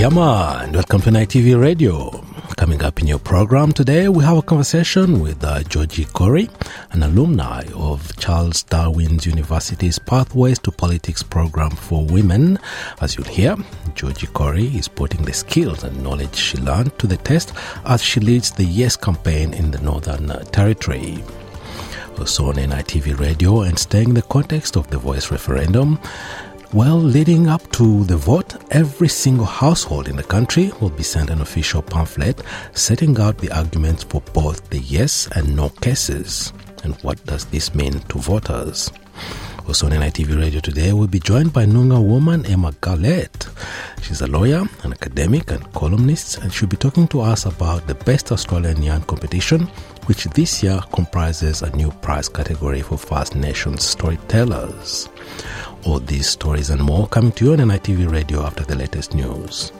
Yama, and welcome to NITV Radio. Coming up in your program today, we have a conversation with uh, Georgie Corey, an alumni of Charles Darwin University's Pathways to Politics program for women. As you'll hear, Georgie Corey is putting the skills and knowledge she learned to the test as she leads the Yes campaign in the Northern Territory. Also on NITV Radio and staying in the context of the voice referendum, well, leading up to the vote, every single household in the country will be sent an official pamphlet setting out the arguments for both the yes and no cases. And what does this mean to voters? Also on NITV Radio today, we'll be joined by Noongar woman Emma Garlett. She's a lawyer, an academic, and columnist, and she'll be talking to us about the Best Australian Yarn competition, which this year comprises a new prize category for First Nations storytellers. All these stories and more coming to you on NITV Radio after the latest news.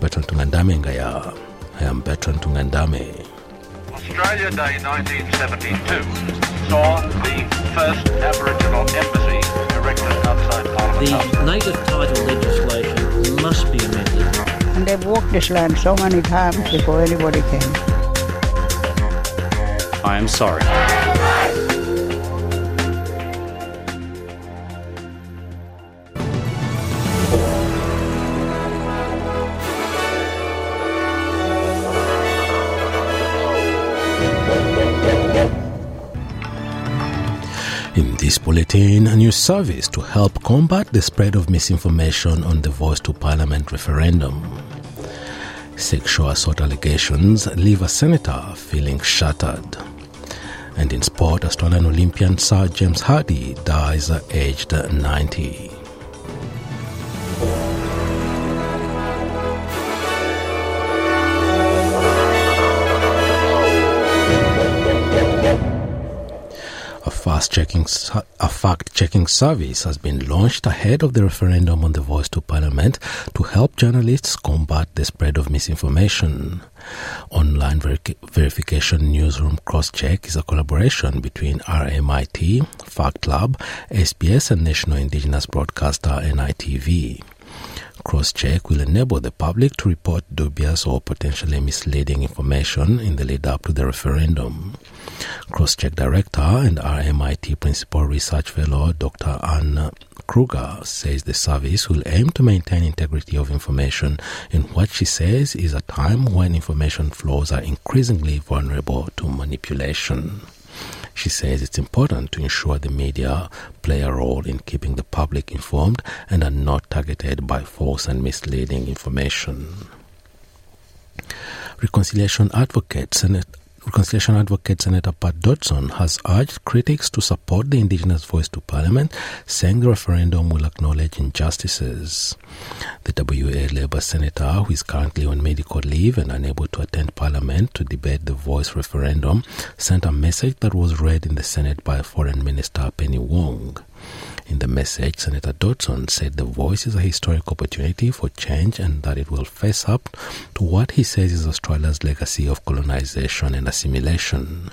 Bertrand Tungandame Ngaya. I am Bertrand Tungandame. Australia Day 1972 saw the first Aboriginal embassy erected outside Parliament House. The native title legislation must be amended. And they've walked this land so many times before anybody came. I am sorry. In this bulletin, a new service to help combat the spread of misinformation on the Voice to Parliament referendum. Sexual assault allegations leave a senator feeling shattered. And in sport, Australian Olympian Sir James Hardy dies aged 90. Checking a fact checking service has been launched ahead of the referendum on the voice to parliament to help journalists combat the spread of misinformation. Online ver- verification newsroom crosscheck is a collaboration between RMIT, Fact Lab, SBS and National Indigenous Broadcaster NITV. Crosscheck will enable the public to report dubious or potentially misleading information in the lead up to the referendum. Crosscheck Director and RMIT Principal Research Fellow Dr. Anne Kruger says the service will aim to maintain integrity of information in what she says is a time when information flows are increasingly vulnerable to manipulation. She says it's important to ensure the media play a role in keeping the public informed and are not targeted by false and misleading information. Reconciliation Advocate Senate Reconciliation Advocate Senator Pat Dodson has urged critics to support the Indigenous voice to Parliament, saying the referendum will acknowledge injustices. The WA Labor Senator, who is currently on medical leave and unable to attend Parliament to debate the voice referendum, sent a message that was read in the Senate by Foreign Minister Penny Wong. In the message, Senator Dodson said the voice is a historic opportunity for change and that it will face up to what he says is Australia's legacy of colonization and assimilation.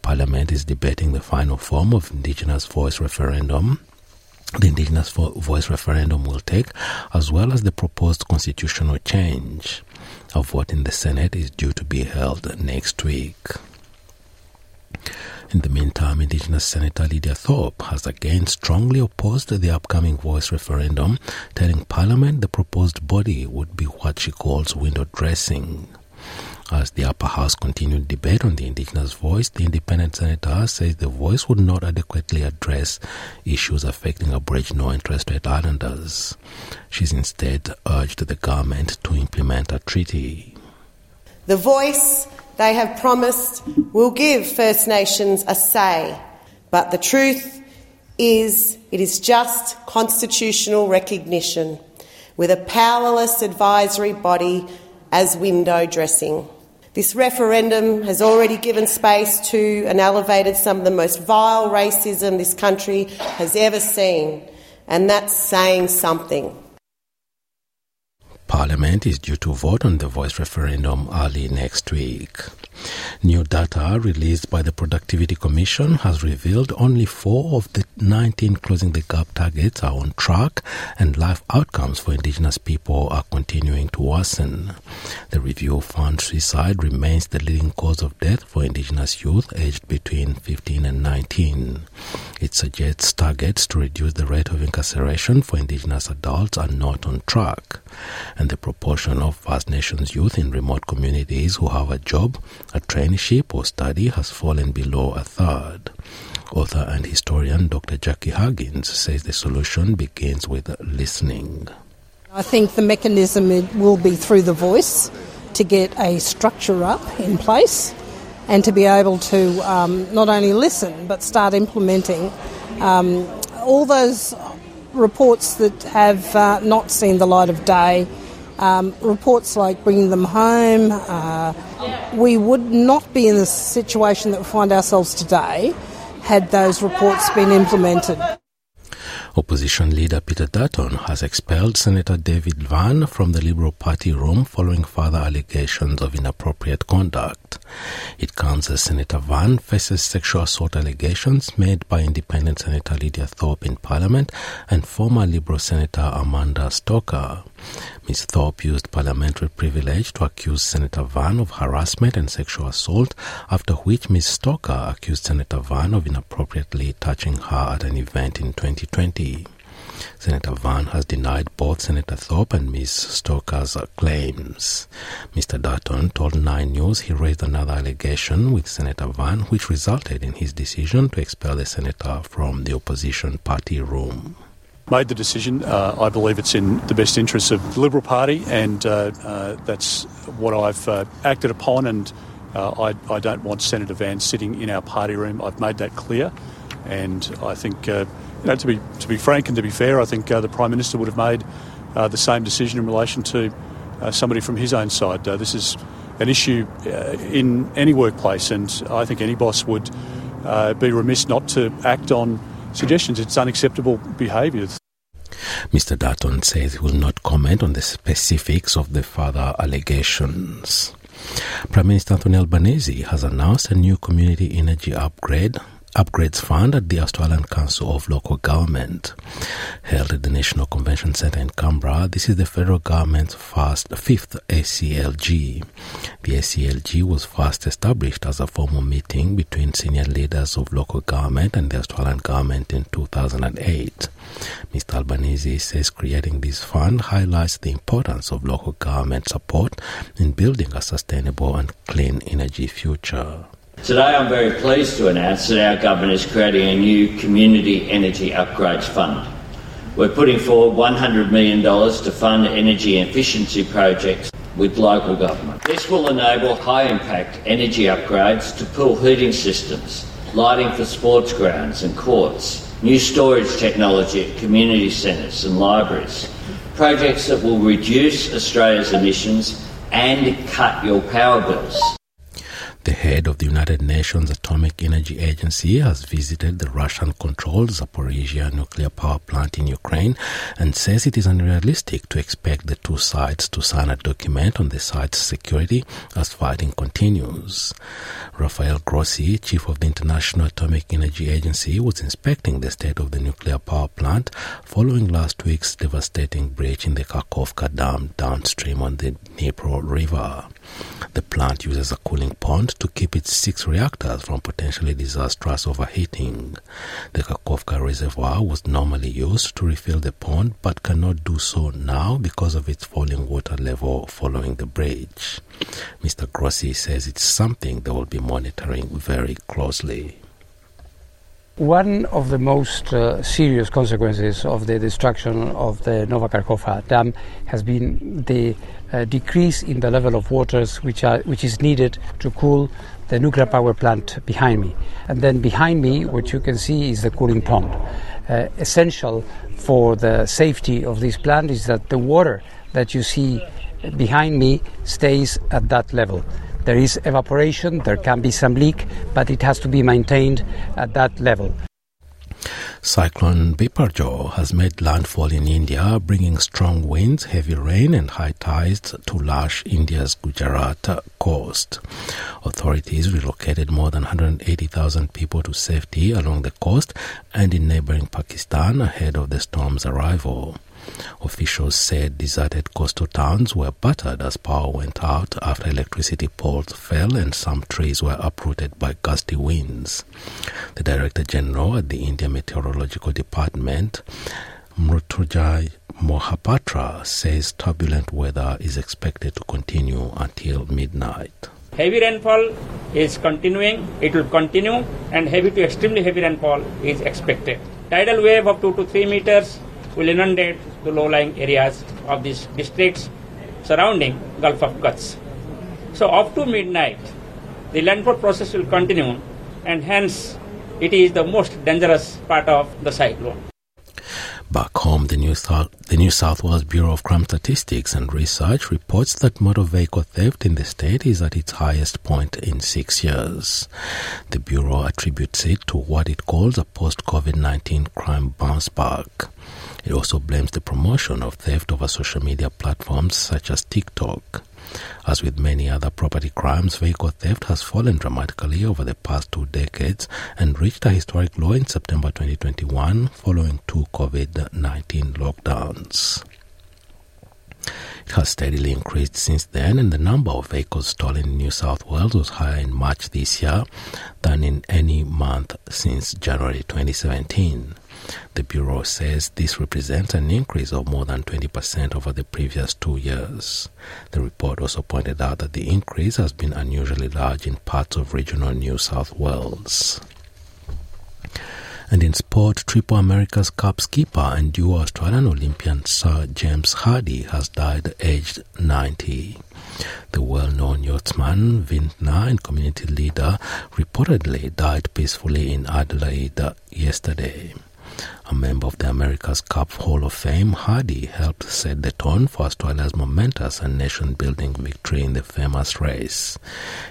Parliament is debating the final form of Indigenous voice referendum the Indigenous voice referendum will take, as well as the proposed constitutional change. A vote in the Senate is due to be held next week. In the meantime, Indigenous Senator Lydia Thorpe has again strongly opposed the upcoming voice referendum, telling Parliament the proposed body would be what she calls window dressing. As the upper house continued debate on the Indigenous voice, the independent senator says the voice would not adequately address issues affecting Aboriginal and Torres Strait Islanders. She's instead urged the government to implement a treaty. The voice they have promised will give First Nations a say, but the truth is it is just constitutional recognition with a powerless advisory body as window dressing. This referendum has already given space to and elevated some of the most vile racism this country has ever seen, and that's saying something. Parliament is due to vote on the voice referendum early next week. New data released by the Productivity Commission has revealed only four of the 19 closing the gap targets are on track and life outcomes for Indigenous people are continuing to worsen. The review found suicide remains the leading cause of death for Indigenous youth aged between 15 and 19. It suggests targets to reduce the rate of incarceration for Indigenous adults are not on track, and the proportion of First Nations youth in remote communities who have a job a traineeship or study has fallen below a third. Author and historian Dr. Jackie Huggins says the solution begins with listening. I think the mechanism will be through the voice to get a structure up in place and to be able to um, not only listen but start implementing um, all those reports that have uh, not seen the light of day um, reports like bringing them home. Uh, we would not be in the situation that we find ourselves today had those reports been implemented. Opposition leader Peter Dutton has expelled Senator David Van from the Liberal Party room following further allegations of inappropriate conduct. It comes as Senator Van faces sexual assault allegations made by independent Senator Lydia Thorpe in Parliament and former Liberal Senator Amanda Stoker. Ms. Thorpe used parliamentary privilege to accuse Senator Van of harassment and sexual assault, after which Ms. Stoker accused Senator Van of inappropriately touching her at an event in 2020. Senator Van has denied both Senator Thorpe and Ms. Stoker's claims. Mr. Dutton told Nine News he raised another allegation with Senator Van, which resulted in his decision to expel the senator from the opposition party room made the decision. Uh, I believe it's in the best interests of the Liberal Party, and uh, uh, that's what I've uh, acted upon. And uh, I, I, don't want Senator Van sitting in our party room. I've made that clear, and I think, uh, you know, to be to be frank and to be fair, I think uh, the Prime Minister would have made uh, the same decision in relation to uh, somebody from his own side. this is an issue in any workplace, and I think any boss would be remiss not to act on suggestions. It's unacceptable behaviour. Mr. Dutton says he will not comment on the specifics of the further allegations. Prime Minister Anthony Albanese has announced a new community energy upgrade Upgrades Fund at the Australian Council of Local Government. Held at the National Convention Centre in Canberra, this is the federal government's first, fifth ACLG. The ACLG was first established as a formal meeting between senior leaders of local government and the Australian government in 2008. Mr. Albanese says creating this fund highlights the importance of local government support in building a sustainable and clean energy future. Today I'm very pleased to announce that our government is creating a new Community Energy Upgrades Fund. We're putting forward $100 million to fund energy efficiency projects with local government. This will enable high impact energy upgrades to pool heating systems, lighting for sports grounds and courts, new storage technology at community centres and libraries, projects that will reduce Australia's emissions and cut your power bills. The head of the United Nations Atomic Energy Agency has visited the Russian controlled Zaporizhia nuclear power plant in Ukraine and says it is unrealistic to expect the two sides to sign a document on the site's security as fighting continues. Rafael Grossi, chief of the International Atomic Energy Agency, was inspecting the state of the nuclear power plant following last week's devastating breach in the Kakhovka Dam downstream on the Dnipro River. The plant uses a cooling pond to keep its six reactors from potentially disastrous overheating. The Kakhovka reservoir was normally used to refill the pond but cannot do so now because of its falling water level following the breach. Mr. Grossi says it's something they will be monitoring very closely. One of the most uh, serious consequences of the destruction of the Nova Kakhovka dam has been the uh, decrease in the level of waters which, are, which is needed to cool the nuclear power plant behind me. And then behind me, what you can see is the cooling pond. Uh, essential for the safety of this plant is that the water that you see behind me stays at that level. There is evaporation, there can be some leak, but it has to be maintained at that level. Cyclone Biparjoy has made landfall in India, bringing strong winds, heavy rain, and high tides to lash India's Gujarat coast. Authorities relocated more than 180,000 people to safety along the coast and in neighboring Pakistan ahead of the storm's arrival. Officials said deserted coastal towns were battered as power went out after electricity poles fell and some trees were uprooted by gusty winds. The Director General at the India Meteorological Department, Mrutyunjay Mohapatra, says turbulent weather is expected to continue until midnight. Heavy rainfall is continuing, it will continue, and heavy to extremely heavy rainfall is expected. Tidal wave of 2 to 3 meters will inundate the low-lying areas of these districts surrounding Gulf of Kutch. So up to midnight, the landfall process will continue and hence it is the most dangerous part of the cyclone. Back home, the New, South, the New South Wales Bureau of Crime Statistics and Research reports that motor vehicle theft in the state is at its highest point in six years. The Bureau attributes it to what it calls a post COVID 19 crime bounce back. It also blames the promotion of theft over social media platforms such as TikTok. As with many other property crimes, vehicle theft has fallen dramatically over the past two decades and reached a historic low in September 2021 following two COVID 19 lockdowns. It has steadily increased since then, and the number of vehicles stolen in New South Wales was higher in March this year than in any month since January 2017. The Bureau says this represents an increase of more than 20% over the previous two years. The report also pointed out that the increase has been unusually large in parts of regional New South Wales. And in sport, Triple America's Cup skipper and dual Australian Olympian Sir James Hardy has died aged 90. The well known yachtsman, vintner, and community leader reportedly died peacefully in Adelaide yesterday. A member of the America's Cup Hall of Fame, Hardy helped set the tone for Australia's momentous and nation building victory in the famous race.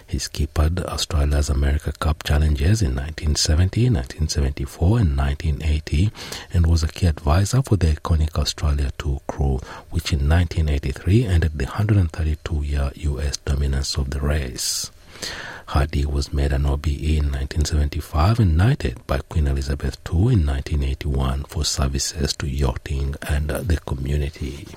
He skippered Australia's America Cup challenges in 1970, 1974, and 1980 and was a key advisor for the iconic Australia 2 crew, which in 1983 ended the 132 year US dominance of the race. Hardy was made an OBE in 1975 and knighted by Queen Elizabeth II in 1981 for services to yachting and the community.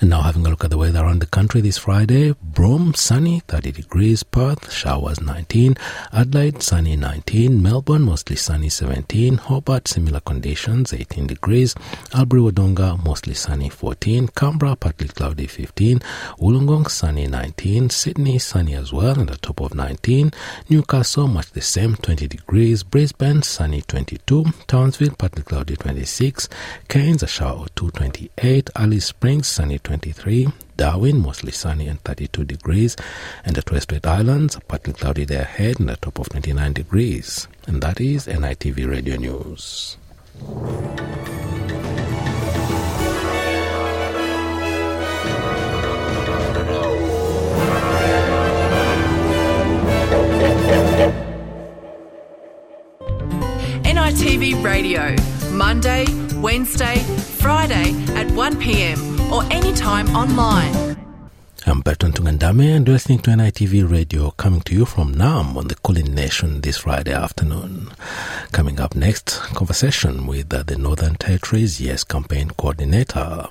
And now having a look at the weather around the country this Friday. Broome, sunny, 30 degrees. Perth, showers 19. Adelaide, sunny 19. Melbourne, mostly sunny 17. Hobart, similar conditions, 18 degrees. Albury Wodonga, mostly sunny 14. Canberra, partly cloudy 15. Wollongong, sunny 19. Sydney, sunny as well, at the top of 19. Newcastle, much the same, 20 degrees. Brisbane, sunny 22. Townsville, partly cloudy 26. Cairns, a shower 2, 28. Alice Springs, sunny 23. Darwin, mostly sunny and 32 degrees. And the Strait Islands, partly cloudy day ahead and a top of 29 degrees. And that is NITV Radio News. NITV Radio, Monday, Wednesday, Friday at 1 pm or anytime online. I'm Bertrand Tungandame and you're listening to NITV Radio coming to you from Naarm on the Kulin Nation this Friday afternoon. Coming up next, conversation with the Northern Territory's Yes campaign coordinator.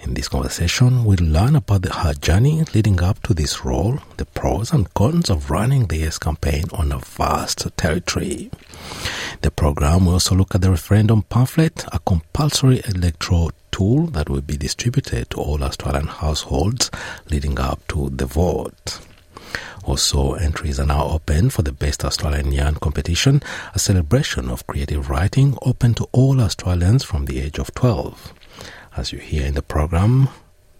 In this conversation, we'll learn about the, her journey leading up to this role, the pros and cons of running the Yes campaign on a vast territory. The program will also look at the referendum pamphlet, a compulsory electoral tool that will be distributed to all Australian households leading up to the vote. Also, entries are now open for the Best Australian Yarn competition, a celebration of creative writing open to all Australians from the age of 12. As you hear in the program,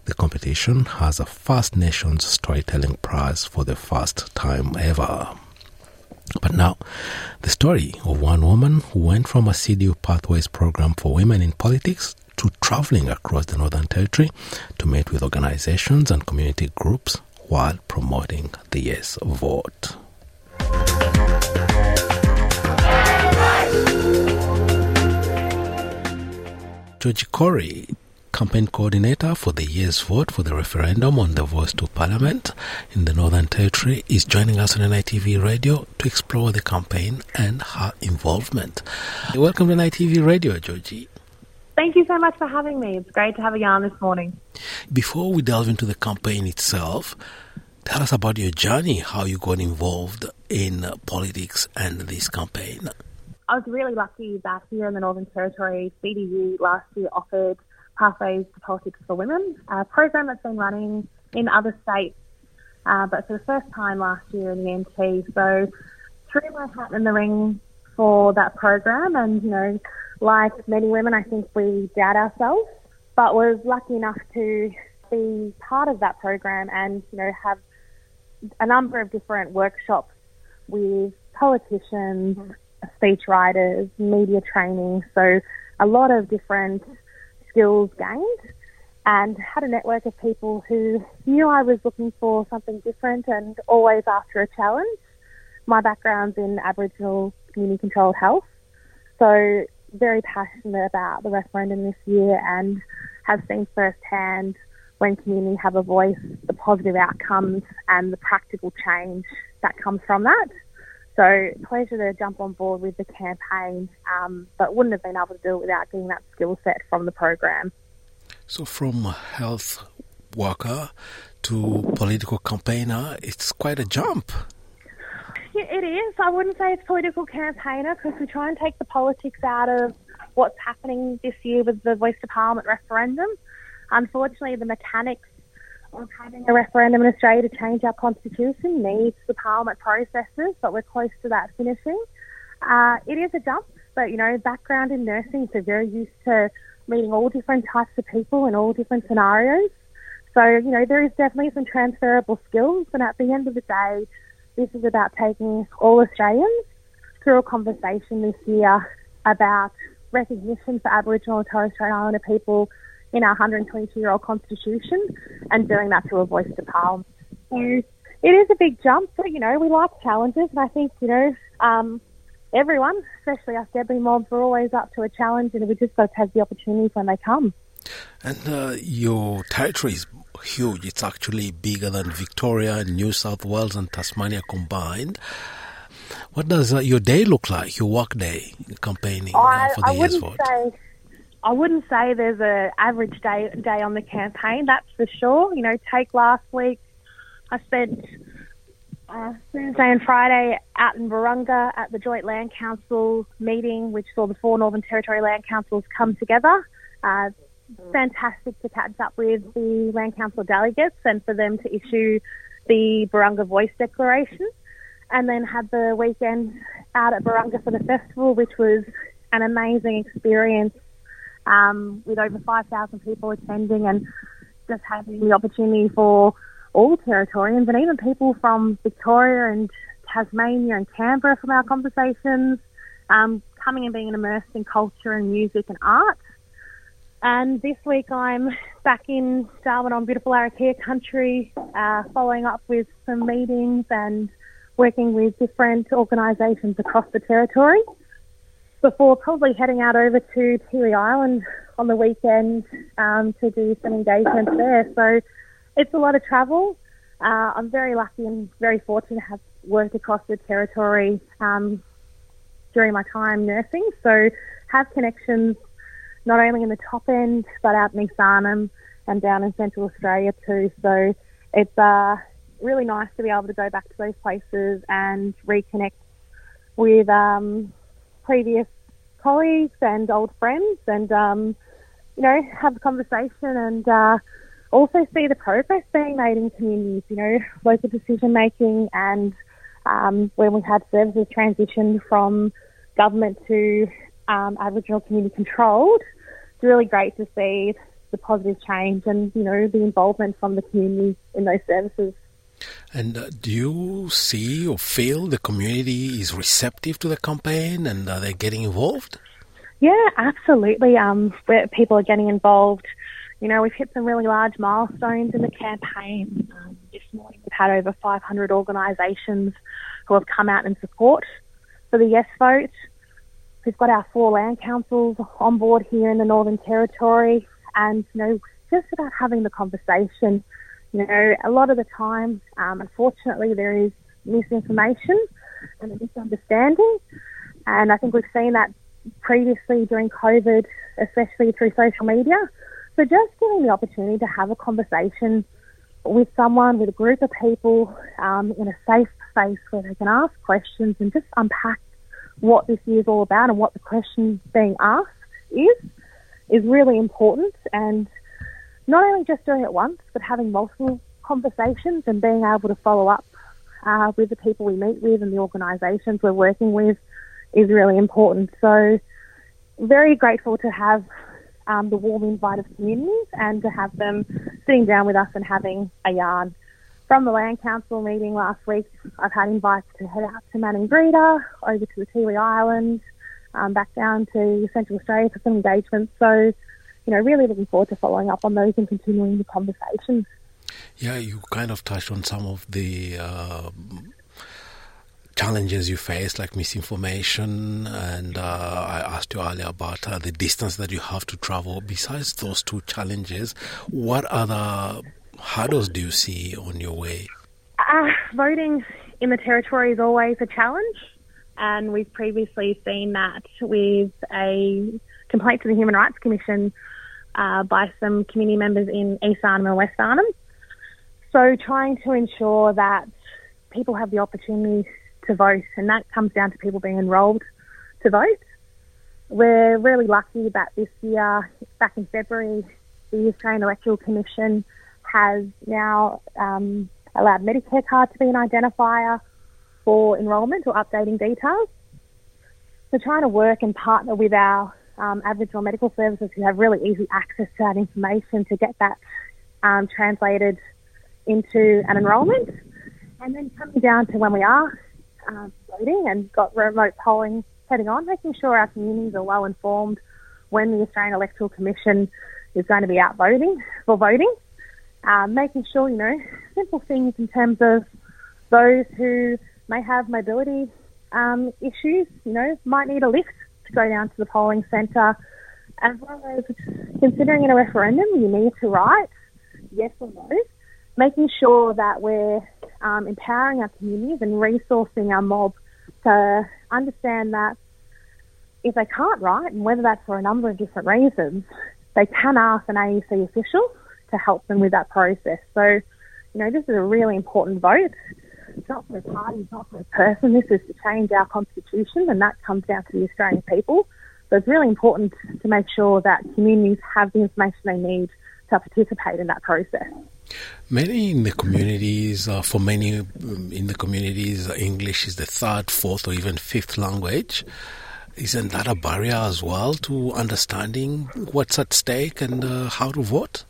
the competition has a First Nations Storytelling Prize for the first time ever. But now, the story of one woman who went from a CDU Pathways program for women in politics to traveling across the Northern Territory to meet with organizations and community groups while promoting the yes vote. Georgie Corey, campaign coordinator for the Yes vote for the referendum on the voice to parliament in the Northern Territory, is joining us on NITV Radio to explore the campaign and her involvement. Welcome to NITV Radio, Georgie. Thank you so much for having me. It's great to have a yarn this morning. Before we delve into the campaign itself, tell us about your journey, how you got involved in politics and this campaign. I was really lucky that here in the Northern Territory, CDU last year offered Pathways to Politics for Women, a program that's been running in other states, uh, but for the first time last year in the NT. So threw my hat in the ring for that program, and you know, like many women, I think we doubt ourselves, but was lucky enough to be part of that program and you know have a number of different workshops with politicians, speech writers, media training. So a lot of different skills gained and had a network of people who knew I was looking for something different and always after a challenge. My background's in Aboriginal community controlled health. So very passionate about the referendum this year and have seen firsthand when community have a voice, the positive outcomes and the practical change that comes from that. So pleasure to jump on board with the campaign, um, but wouldn't have been able to do it without getting that skill set from the program. So from health worker to political campaigner, it's quite a jump. It is. I wouldn't say it's political campaigner because we try and take the politics out of what's happening this year with the Voice to Parliament referendum. Unfortunately, the mechanics of having a referendum in Australia to change our constitution needs the parliament processes, but we're close to that finishing. Uh, it is a jump, but you know, background in nursing, so very used to meeting all different types of people in all different scenarios. So, you know, there is definitely some transferable skills, and at the end of the day, this is about taking all Australians through a conversation this year about recognition for Aboriginal and Torres Strait Islander people in our 122 year old constitution and doing that through a voice to parliament. So it is a big jump, but you know, we like challenges and I think, you know, um, everyone, especially us Debbie mobs, are always up to a challenge and we just got to take the opportunities when they come. And uh, your territory is huge. It's actually bigger than Victoria, New South Wales, and Tasmania combined. What does uh, your day look like? Your work day campaigning uh, I, for the I wouldn't vote? say I wouldn't say there's an average day day on the campaign. That's for sure. You know, take last week. I spent uh, Thursday and Friday out in Barunga at the Joint Land Council meeting, which saw the four Northern Territory land councils come together. Uh, fantastic to catch up with the land council delegates and for them to issue the Barunga Voice Declaration. And then had the weekend out at Barunga for the festival, which was an amazing experience um, with over 5,000 people attending and just having the opportunity for all Territorians and even people from Victoria and Tasmania and Canberra from our conversations, um, coming and being immersed in culture and music and art. And this week I'm back in Darwin on beautiful Larrakia country, uh, following up with some meetings and working with different organisations across the territory before probably heading out over to Tiwi Island on the weekend um, to do some engagements there. So it's a lot of travel. Uh, I'm very lucky and very fortunate to have worked across the territory um, during my time nursing. So have connections not only in the top end but out in East Arnhem and down in Central Australia too. So it's uh, really nice to be able to go back to those places and reconnect with um, previous colleagues and old friends and, um, you know, have a conversation and uh, also see the progress being made in communities, you know, local decision making and um, when we've had services transition from government to um, Aboriginal community controlled, it's really great to see the positive change and, you know, the involvement from the community in those services. And uh, do you see or feel the community is receptive to the campaign and are they getting involved? Yeah, absolutely. Um, where people are getting involved. You know, we've hit some really large milestones in the campaign. Um, this morning we've had over 500 organisations who have come out in support for the yes vote. We've got our four land councils on board here in the Northern Territory, and you know, just about having the conversation. You know, a lot of the time, um, unfortunately, there is misinformation and a misunderstanding, and I think we've seen that previously during COVID, especially through social media. So just giving the opportunity to have a conversation with someone, with a group of people um, in a safe space where they can ask questions and just unpack what this year is all about and what the question being asked is, is really important. And not only just doing it once, but having multiple conversations and being able to follow up uh, with the people we meet with and the organisations we're working with is really important. So, very grateful to have um, the warm invite of communities and to have them sitting down with us and having a yarn. From the Land Council meeting last week, I've had invites to head out to Maningrida, over to the Tiwi Island, um, back down to Central Australia for some engagements. So, you know, really looking forward to following up on those and continuing the conversation. Yeah, you kind of touched on some of the uh, challenges you face, like misinformation, and uh, I asked you earlier about uh, the distance that you have to travel. Besides those two challenges, what other hurdles do you see on your way? Uh, voting in the territory is always a challenge, and we've previously seen that with a complaint to the Human Rights Commission uh, by some community members in East Arnhem and West Arnhem. So, trying to ensure that people have the opportunity to vote, and that comes down to people being enrolled to vote. We're really lucky that this year, back in February, the Australian Electoral Commission has now um, allowed Medicare card to be an identifier for enrolment or updating details. So trying to work and partner with our um, Aboriginal medical services who have really easy access to that information to get that um, translated into an enrolment. And then coming down to when we are um, voting and got remote polling heading on, making sure our communities are well informed when the Australian Electoral Commission is going to be out voting for voting um, making sure, you know, simple things in terms of those who may have mobility um, issues, you know, might need a lift to go down to the polling centre, as well as considering in a referendum you need to write yes or no, making sure that we're um, empowering our communities and resourcing our mob to understand that if they can't write, and whether that's for a number of different reasons, they can ask an AEC official to help them with that process. So, you know, this is a really important vote. It's not for a party, it's not for a person. This is to change our constitution, and that comes down to the Australian people. So it's really important to make sure that communities have the information they need to participate in that process. Many in the communities, uh, for many um, in the communities, English is the third, fourth, or even fifth language. Isn't that a barrier as well to understanding what's at stake and uh, how to vote?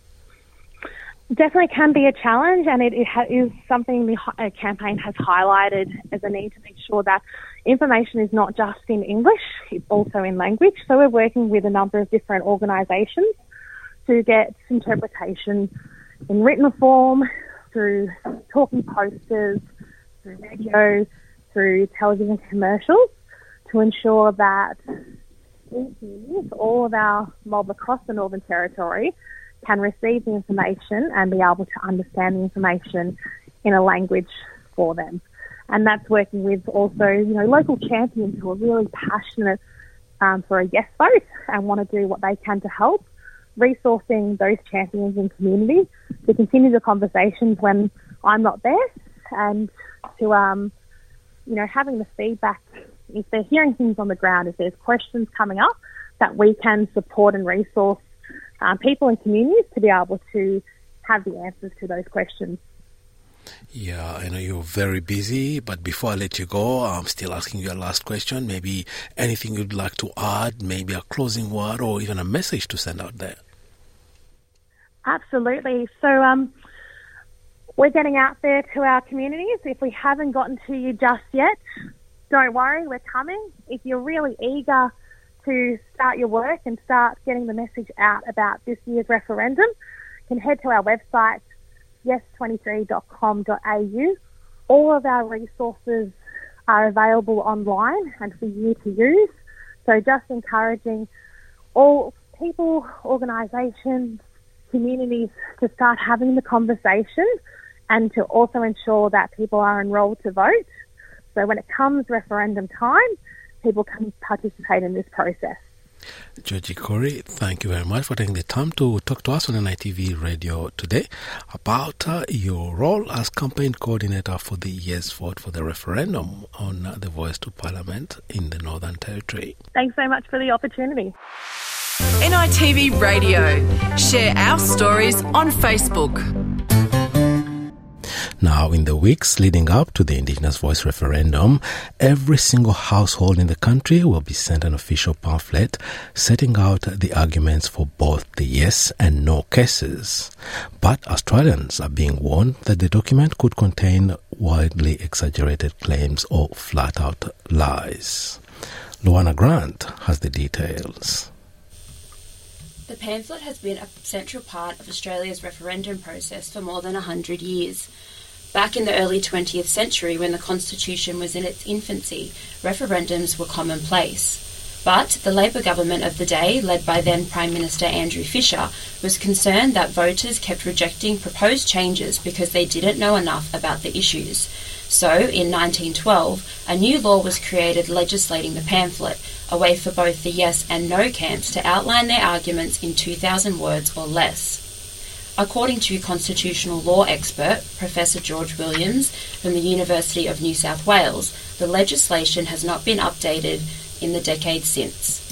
Definitely can be a challenge, and it, it ha- is something the uh, campaign has highlighted as a need to make sure that information is not just in English, it's also in language. So we're working with a number of different organisations to get interpretation in written form, through talking posters, through radio, through television commercials, to ensure that all of our mob across the Northern Territory can receive the information and be able to understand the information in a language for them. And that's working with also, you know, local champions who are really passionate um, for a yes vote and want to do what they can to help, resourcing those champions in community to continue the conversations when I'm not there and to, um, you know, having the feedback if they're hearing things on the ground, if there's questions coming up, that we can support and resource um, people and communities to be able to have the answers to those questions. Yeah, I know you're very busy, but before I let you go, I'm still asking you a last question. Maybe anything you'd like to add, maybe a closing word or even a message to send out there. Absolutely. So, um, we're getting out there to our communities. If we haven't gotten to you just yet, don't worry, we're coming. If you're really eager to start your work and start getting the message out about this year's referendum, you can head to our website, yes23.com.au. All of our resources are available online and for you to use. So just encouraging all people, organisations, communities to start having the conversation and to also ensure that people are enrolled to vote. So when it comes referendum time, people can participate in this process. Georgie Corey, thank you very much for taking the time to talk to us on NITV Radio today about uh, your role as campaign coordinator for the Yes Vote for the referendum on uh, the Voice to Parliament in the Northern Territory. Thanks so much for the opportunity. NITV Radio. Share our stories on Facebook. Now, in the weeks leading up to the Indigenous Voice referendum, every single household in the country will be sent an official pamphlet setting out the arguments for both the yes and no cases. But Australians are being warned that the document could contain widely exaggerated claims or flat out lies. Luana Grant has the details. The pamphlet has been a central part of Australia's referendum process for more than 100 years. Back in the early 20th century, when the Constitution was in its infancy, referendums were commonplace. But the Labor government of the day, led by then Prime Minister Andrew Fisher, was concerned that voters kept rejecting proposed changes because they didn't know enough about the issues. So, in 1912, a new law was created legislating the pamphlet, a way for both the yes and no camps to outline their arguments in 2,000 words or less. According to constitutional law expert Professor George Williams from the University of New South Wales, the legislation has not been updated in the decades since.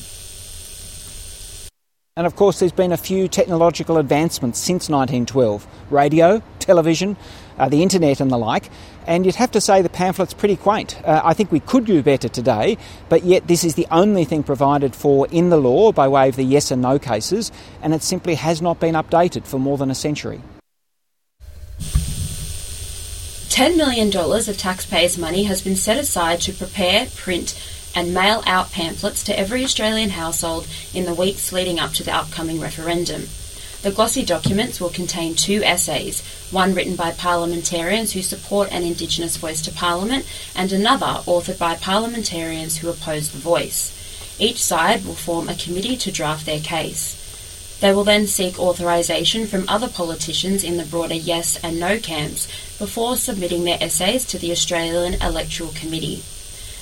And of course, there's been a few technological advancements since 1912 radio, television, uh, the internet, and the like. And you'd have to say the pamphlet's pretty quaint. Uh, I think we could do better today, but yet this is the only thing provided for in the law by way of the yes and no cases, and it simply has not been updated for more than a century. $10 million of taxpayers' money has been set aside to prepare, print, and mail out pamphlets to every Australian household in the weeks leading up to the upcoming referendum. The glossy documents will contain two essays, one written by parliamentarians who support an Indigenous voice to Parliament, and another authored by parliamentarians who oppose the voice. Each side will form a committee to draft their case. They will then seek authorisation from other politicians in the broader yes and no camps before submitting their essays to the Australian Electoral Committee.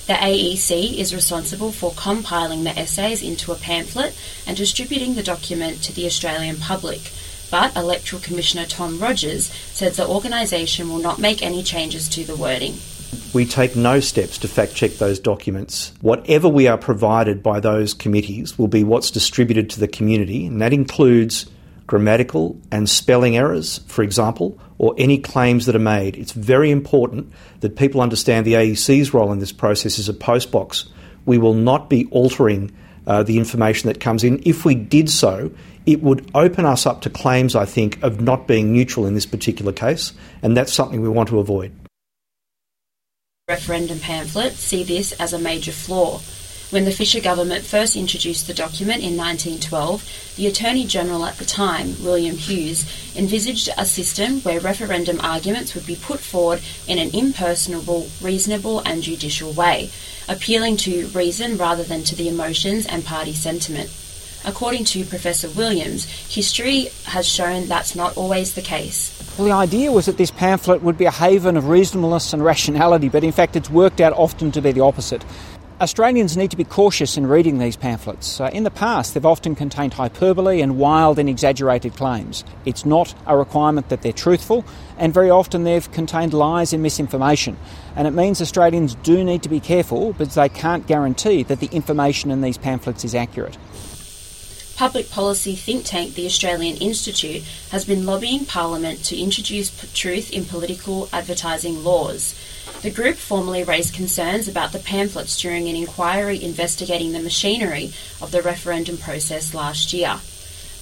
The AEC is responsible for compiling the essays into a pamphlet and distributing the document to the Australian public. But Electoral Commissioner Tom Rogers says the organisation will not make any changes to the wording. We take no steps to fact check those documents. Whatever we are provided by those committees will be what's distributed to the community, and that includes grammatical and spelling errors, for example, or any claims that are made. It's very important that people understand the AEC's role in this process as a postbox. We will not be altering uh, the information that comes in. If we did so, it would open us up to claims, I think, of not being neutral in this particular case, and that's something we want to avoid. Referendum pamphlet see this as a major flaw. When the Fisher government first introduced the document in 1912, the Attorney General at the time, William Hughes, envisaged a system where referendum arguments would be put forward in an impersonable, reasonable, and judicial way, appealing to reason rather than to the emotions and party sentiment. According to Professor Williams, history has shown that's not always the case. Well, the idea was that this pamphlet would be a haven of reasonableness and rationality, but in fact, it's worked out often to be the opposite. Australians need to be cautious in reading these pamphlets. Uh, in the past, they've often contained hyperbole and wild and exaggerated claims. It's not a requirement that they're truthful, and very often they've contained lies and misinformation. And it means Australians do need to be careful, but they can't guarantee that the information in these pamphlets is accurate. public policy think tank the Australian Institute has been lobbying Parliament to introduce p- truth in political advertising laws. The group formally raised concerns about the pamphlets during an inquiry investigating the machinery of the referendum process last year.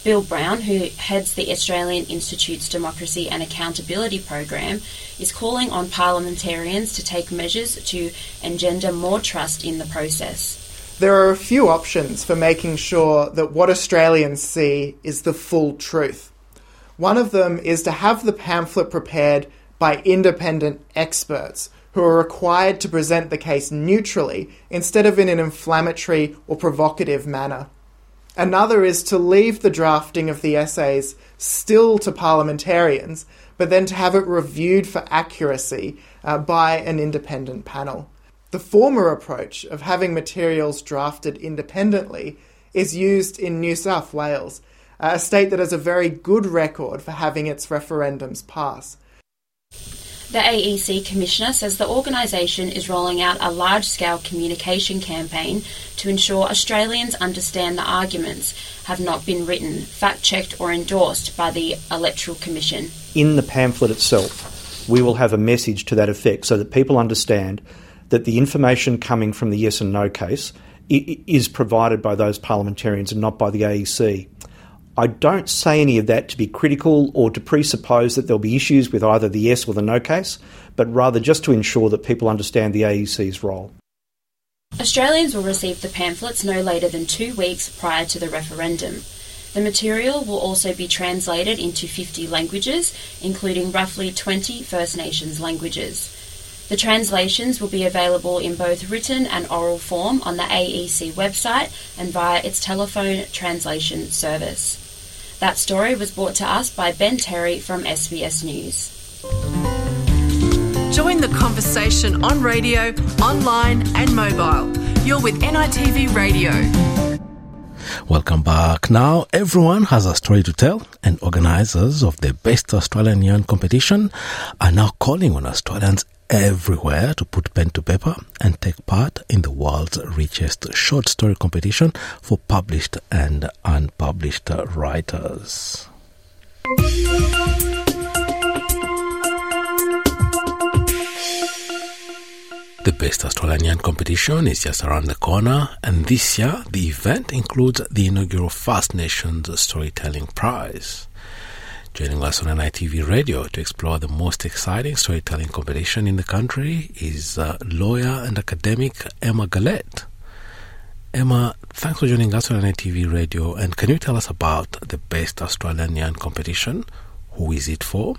Bill Browne, who heads the Australian Institute's Democracy and Accountability Program, is calling on parliamentarians to take measures to engender more trust in the process. There are a few options for making sure that what Australians see is the full truth. One of them is to have the pamphlet prepared by independent experts who are required to present the case neutrally instead of in an inflammatory or provocative manner. Another is to leave the drafting of the essays still to parliamentarians, but then to have it reviewed for accuracy uh, by an independent panel. The former approach of having materials drafted independently is used in New South Wales, a state that has a very good record for having its referendums pass. The AEC Commissioner says the organisation is rolling out a large scale communication campaign to ensure Australians understand the arguments have not been written, fact checked, or endorsed by the Electoral Commission. In the pamphlet itself, we will have a message to that effect so that people understand that the information coming from the yes and no case is provided by those parliamentarians and not by the AEC. I don't say any of that to be critical or to presuppose that there'll be issues with either the yes or the no case, but rather just to ensure that people understand the AEC's role. Australians will receive the pamphlets no later than two weeks prior to the referendum. The material will also be translated into 50 languages, including roughly 20 First Nations languages. The translations will be available in both written and oral form on the AEC website and via its telephone translation service. That story was brought to us by Ben Terry from SBS News. Join the conversation on radio, online, and mobile. You're with NITV Radio. Welcome back. Now, everyone has a story to tell, and organisers of the Best Australian Yarn competition are now calling on Australians everywhere to put pen to paper and take part in the world's richest short story competition for published and unpublished writers. The Best Australian competition is just around the corner, and this year the event includes the inaugural First Nations Storytelling Prize. Joining us on NITV Radio to explore the most exciting storytelling competition in the country is uh, lawyer and academic Emma Garlett. Emma, thanks for joining us on NITV Radio. And can you tell us about the Best Australian competition? Who is it for?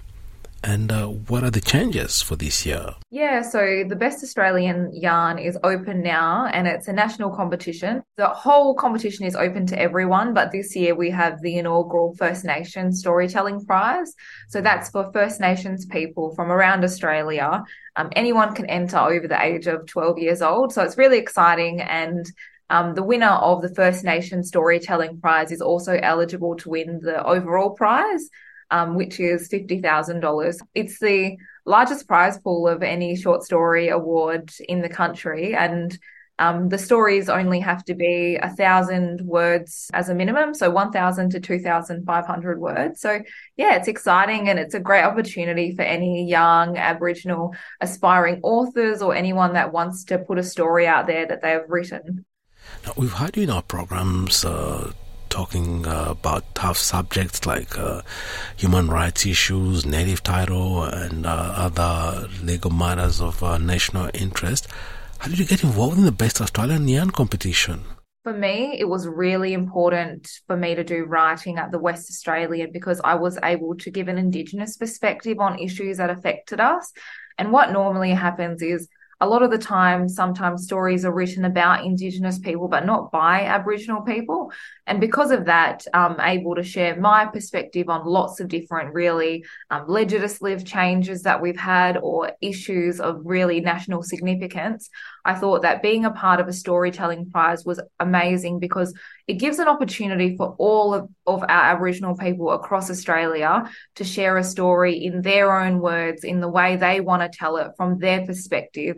And uh, what are the changes for this year? Yeah, so the Best Australian Yarn is open now and it's a national competition. The whole competition is open to everyone, but this year we have the inaugural First Nations Storytelling Prize. So that's for First Nations people from around Australia. Um, anyone can enter over the age of 12 years old. So it's really exciting and um, the winner of the First Nation Storytelling Prize is also eligible to win the overall prize um, which is $50,000. It's the largest prize pool of any short story award in the country. And um, the stories only have to be a thousand words as a minimum, so 1,000 to 2,500 words. So, yeah, it's exciting and it's a great opportunity for any young Aboriginal aspiring authors or anyone that wants to put a story out there that they have written. Now, we've had in our programs uh, talking uh, about tough subjects like uh, human rights issues, native title, and uh, other legal matters of uh, national interest. How did you get involved in the Best Australian Yarn competition? For me, it was really important for me to do writing at the West Australian because I was able to give an Indigenous perspective on issues that affected us. And what normally happens is a lot of the time, sometimes stories are written about Indigenous people, but not by Aboriginal people. And because of that, I'm able to share my perspective on lots of different, really um, legislative changes that we've had or issues of really national significance. I thought that being a part of a storytelling prize was amazing because it gives an opportunity for all of, of our Aboriginal people across Australia to share a story in their own words, in the way they want to tell it from their perspective.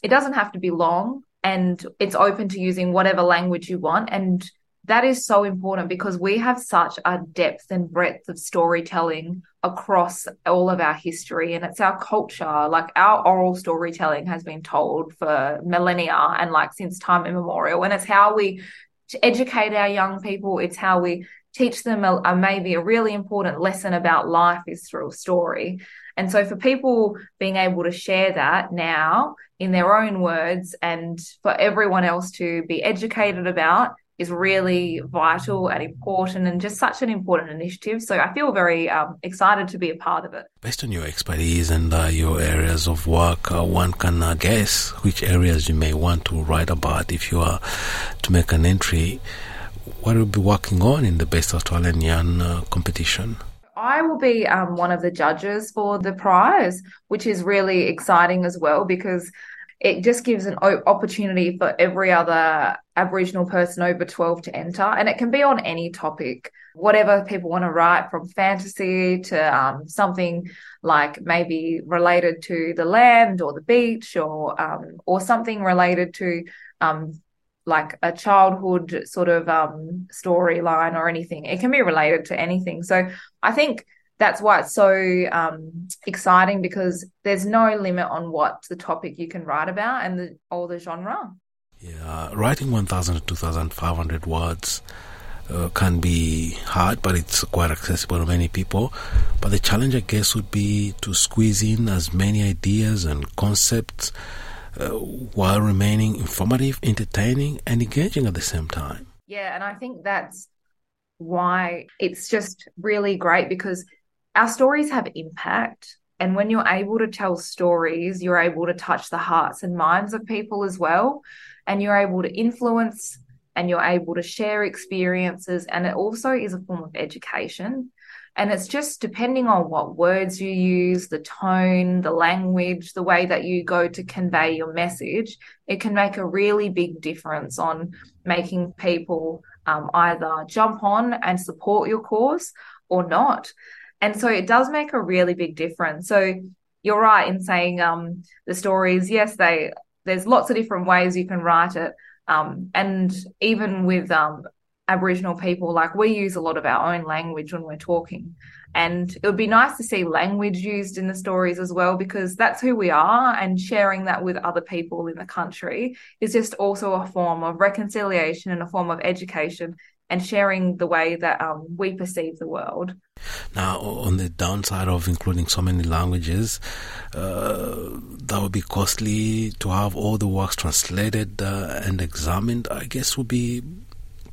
It doesn't have to be long and it's open to using whatever language you want. And that is so important because we have such a depth and breadth of storytelling across all of our history and it's our culture. Like our oral storytelling has been told for millennia and like since time immemorial and it's how we educate our young people. It's how we teach them a, a maybe a really important lesson about life is through a story. And so for people being able to share that now in their own words and for everyone else to be educated about is really vital and important and just such an important initiative. So I feel very um, excited to be a part of it. Based on your expertise and uh, your areas of work, uh, one can uh, guess which areas you may want to write about if you are to make an entry. What will be working on in the Best Australian Yarn uh, competition? I will be um, one of the judges for the prize, which is really exciting as well because it just gives an opportunity for every other Aboriginal person over 12 to enter. And it can be on any topic, whatever people want to write from fantasy to um, something like maybe related to the land or the beach or, um, or something related to um, like a childhood sort of um, storyline or anything. It can be related to anything. So I think that's why it's so um, exciting because there's no limit on what the topic you can write about and the, all the genre. Yeah, writing 1,000 to 2,500 words uh, can be hard, but it's quite accessible to many people. But the challenge, I guess, would be to squeeze in as many ideas and concepts uh, while remaining informative, entertaining, and engaging at the same time. Yeah, and I think that's why it's just really great because our stories have impact. And when you're able to tell stories, you're able to touch the hearts and minds of people as well. And you're able to influence and you're able to share experiences. And it also is a form of education. And it's just depending on what words you use, the tone, the language, the way that you go to convey your message, it can make a really big difference on making people um, either jump on and support your cause or not. And so it does make a really big difference. So you're right in saying um, the stories, yes, they there's lots of different ways you can write it. Um, and even with um, Aboriginal people, like we use a lot of our own language when we're talking. And it would be nice to see language used in the stories as well, because that's who we are. And sharing that with other people in the country is just also a form of reconciliation and a form of education and sharing the way that um, we perceive the world. Now, on the downside of including so many languages, uh, that would be costly to have all the works translated uh, and examined. I guess would be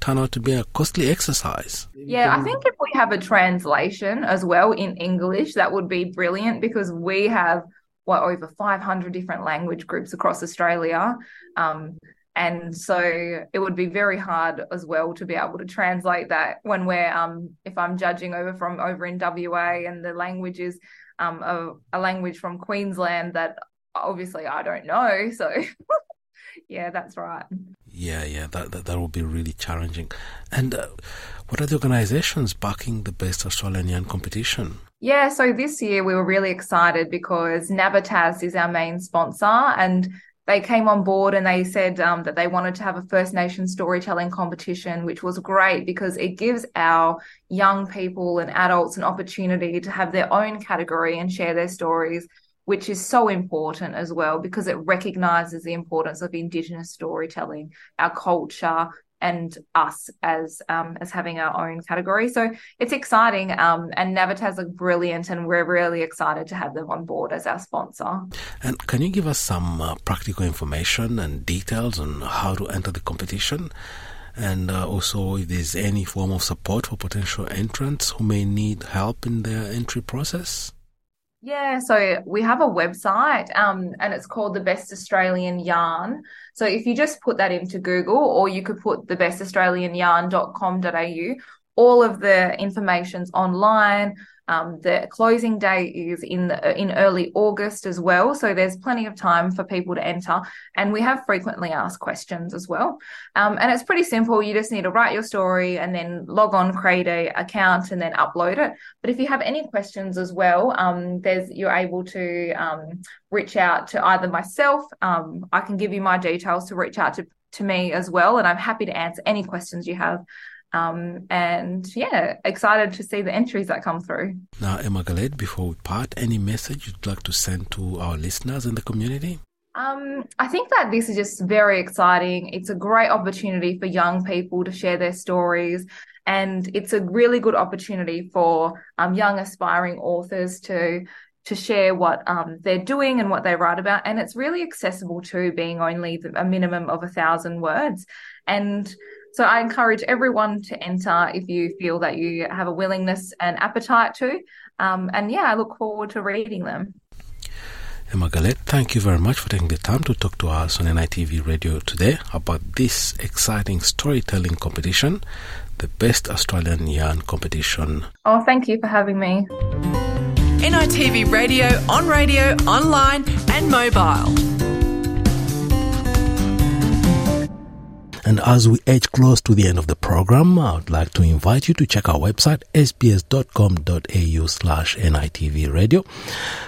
turn out to be a costly exercise. Yeah, I think if we have a translation as well in English, that would be brilliant because we have what over 500 different language groups across Australia. Um, and so it would be very hard as well to be able to translate that when we're um if i'm judging over from over in wa and the language is um a, a language from queensland that obviously i don't know so yeah that's right. Yeah yeah that that, that will be really challenging. And uh, what are the organizations backing the best australian yarn competition? Yeah, so this year we were really excited because Navitas is our main sponsor and they came on board and they said um, that they wanted to have a First Nation storytelling competition, which was great because it gives our young people and adults an opportunity to have their own category and share their stories, which is so important as well because it recognizes the importance of Indigenous storytelling, our culture, and us as um, as having our own category. So it's exciting, um, and Navitas are brilliant, and we're really excited to have them on board as our sponsor. And can you give us some uh, practical information and details on how to enter the competition? And uh, also, if there's any form of support for potential entrants who may need help in their entry process? Yeah, so we have a website um, and it's called the Best Australian Yarn. So if you just put that into Google or you could put the bestaustralianyarn.com.au, all of the information's online. Um, the closing day is in the, in early August as well, so there's plenty of time for people to enter. And we have frequently asked questions as well. Um, and it's pretty simple. You just need to write your story and then log on, create a account, and then upload it. But if you have any questions as well, um, there's you're able to um, reach out to either myself. Um, I can give you my details to reach out to to me as well. And I'm happy to answer any questions you have. Um, and yeah, excited to see the entries that come through. Now, Emma Garlett, before we part, any message you'd like to send to our listeners in the community? Um, I think that this is just very exciting. It's a great opportunity for young people to share their stories, and it's a really good opportunity for um, young aspiring authors to to share what um, they're doing and what they write about. And it's really accessible to being only a minimum of a thousand words. And so I encourage everyone to enter if you feel that you have a willingness and appetite to. Um, and yeah, I look forward to reading them. Emma Garlett, thank you very much for taking the time to talk to us on NITV Radio today about this exciting storytelling competition, the Best Australian Yarn Competition. Oh, thank you for having me. NITV Radio, on radio, online, and mobile. And as we edge close to the end of the program, I would like to invite you to check our website, sbs.com.au slash NITV radio,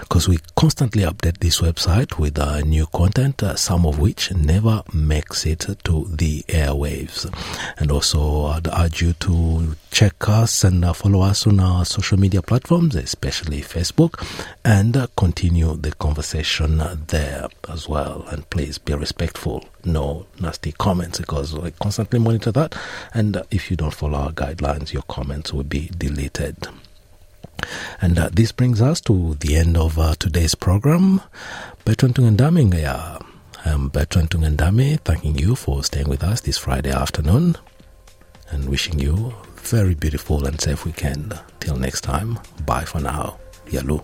because we constantly update this website with uh, new content, uh, some of which never makes it to the airwaves. And also, I'd urge you to check us and uh, follow us on our social media platforms, especially Facebook, and uh, continue the conversation there as well. And please be respectful. No nasty comments because I constantly monitor that. And if you don't follow our guidelines, your comments will be deleted. And uh, this brings us to the end of uh, today's program. Bertrand Tungandame, I'm Bertrand Tungandame, thanking you for staying with us this Friday afternoon and wishing you very beautiful and safe weekend. Till next time, bye for now. Yalu.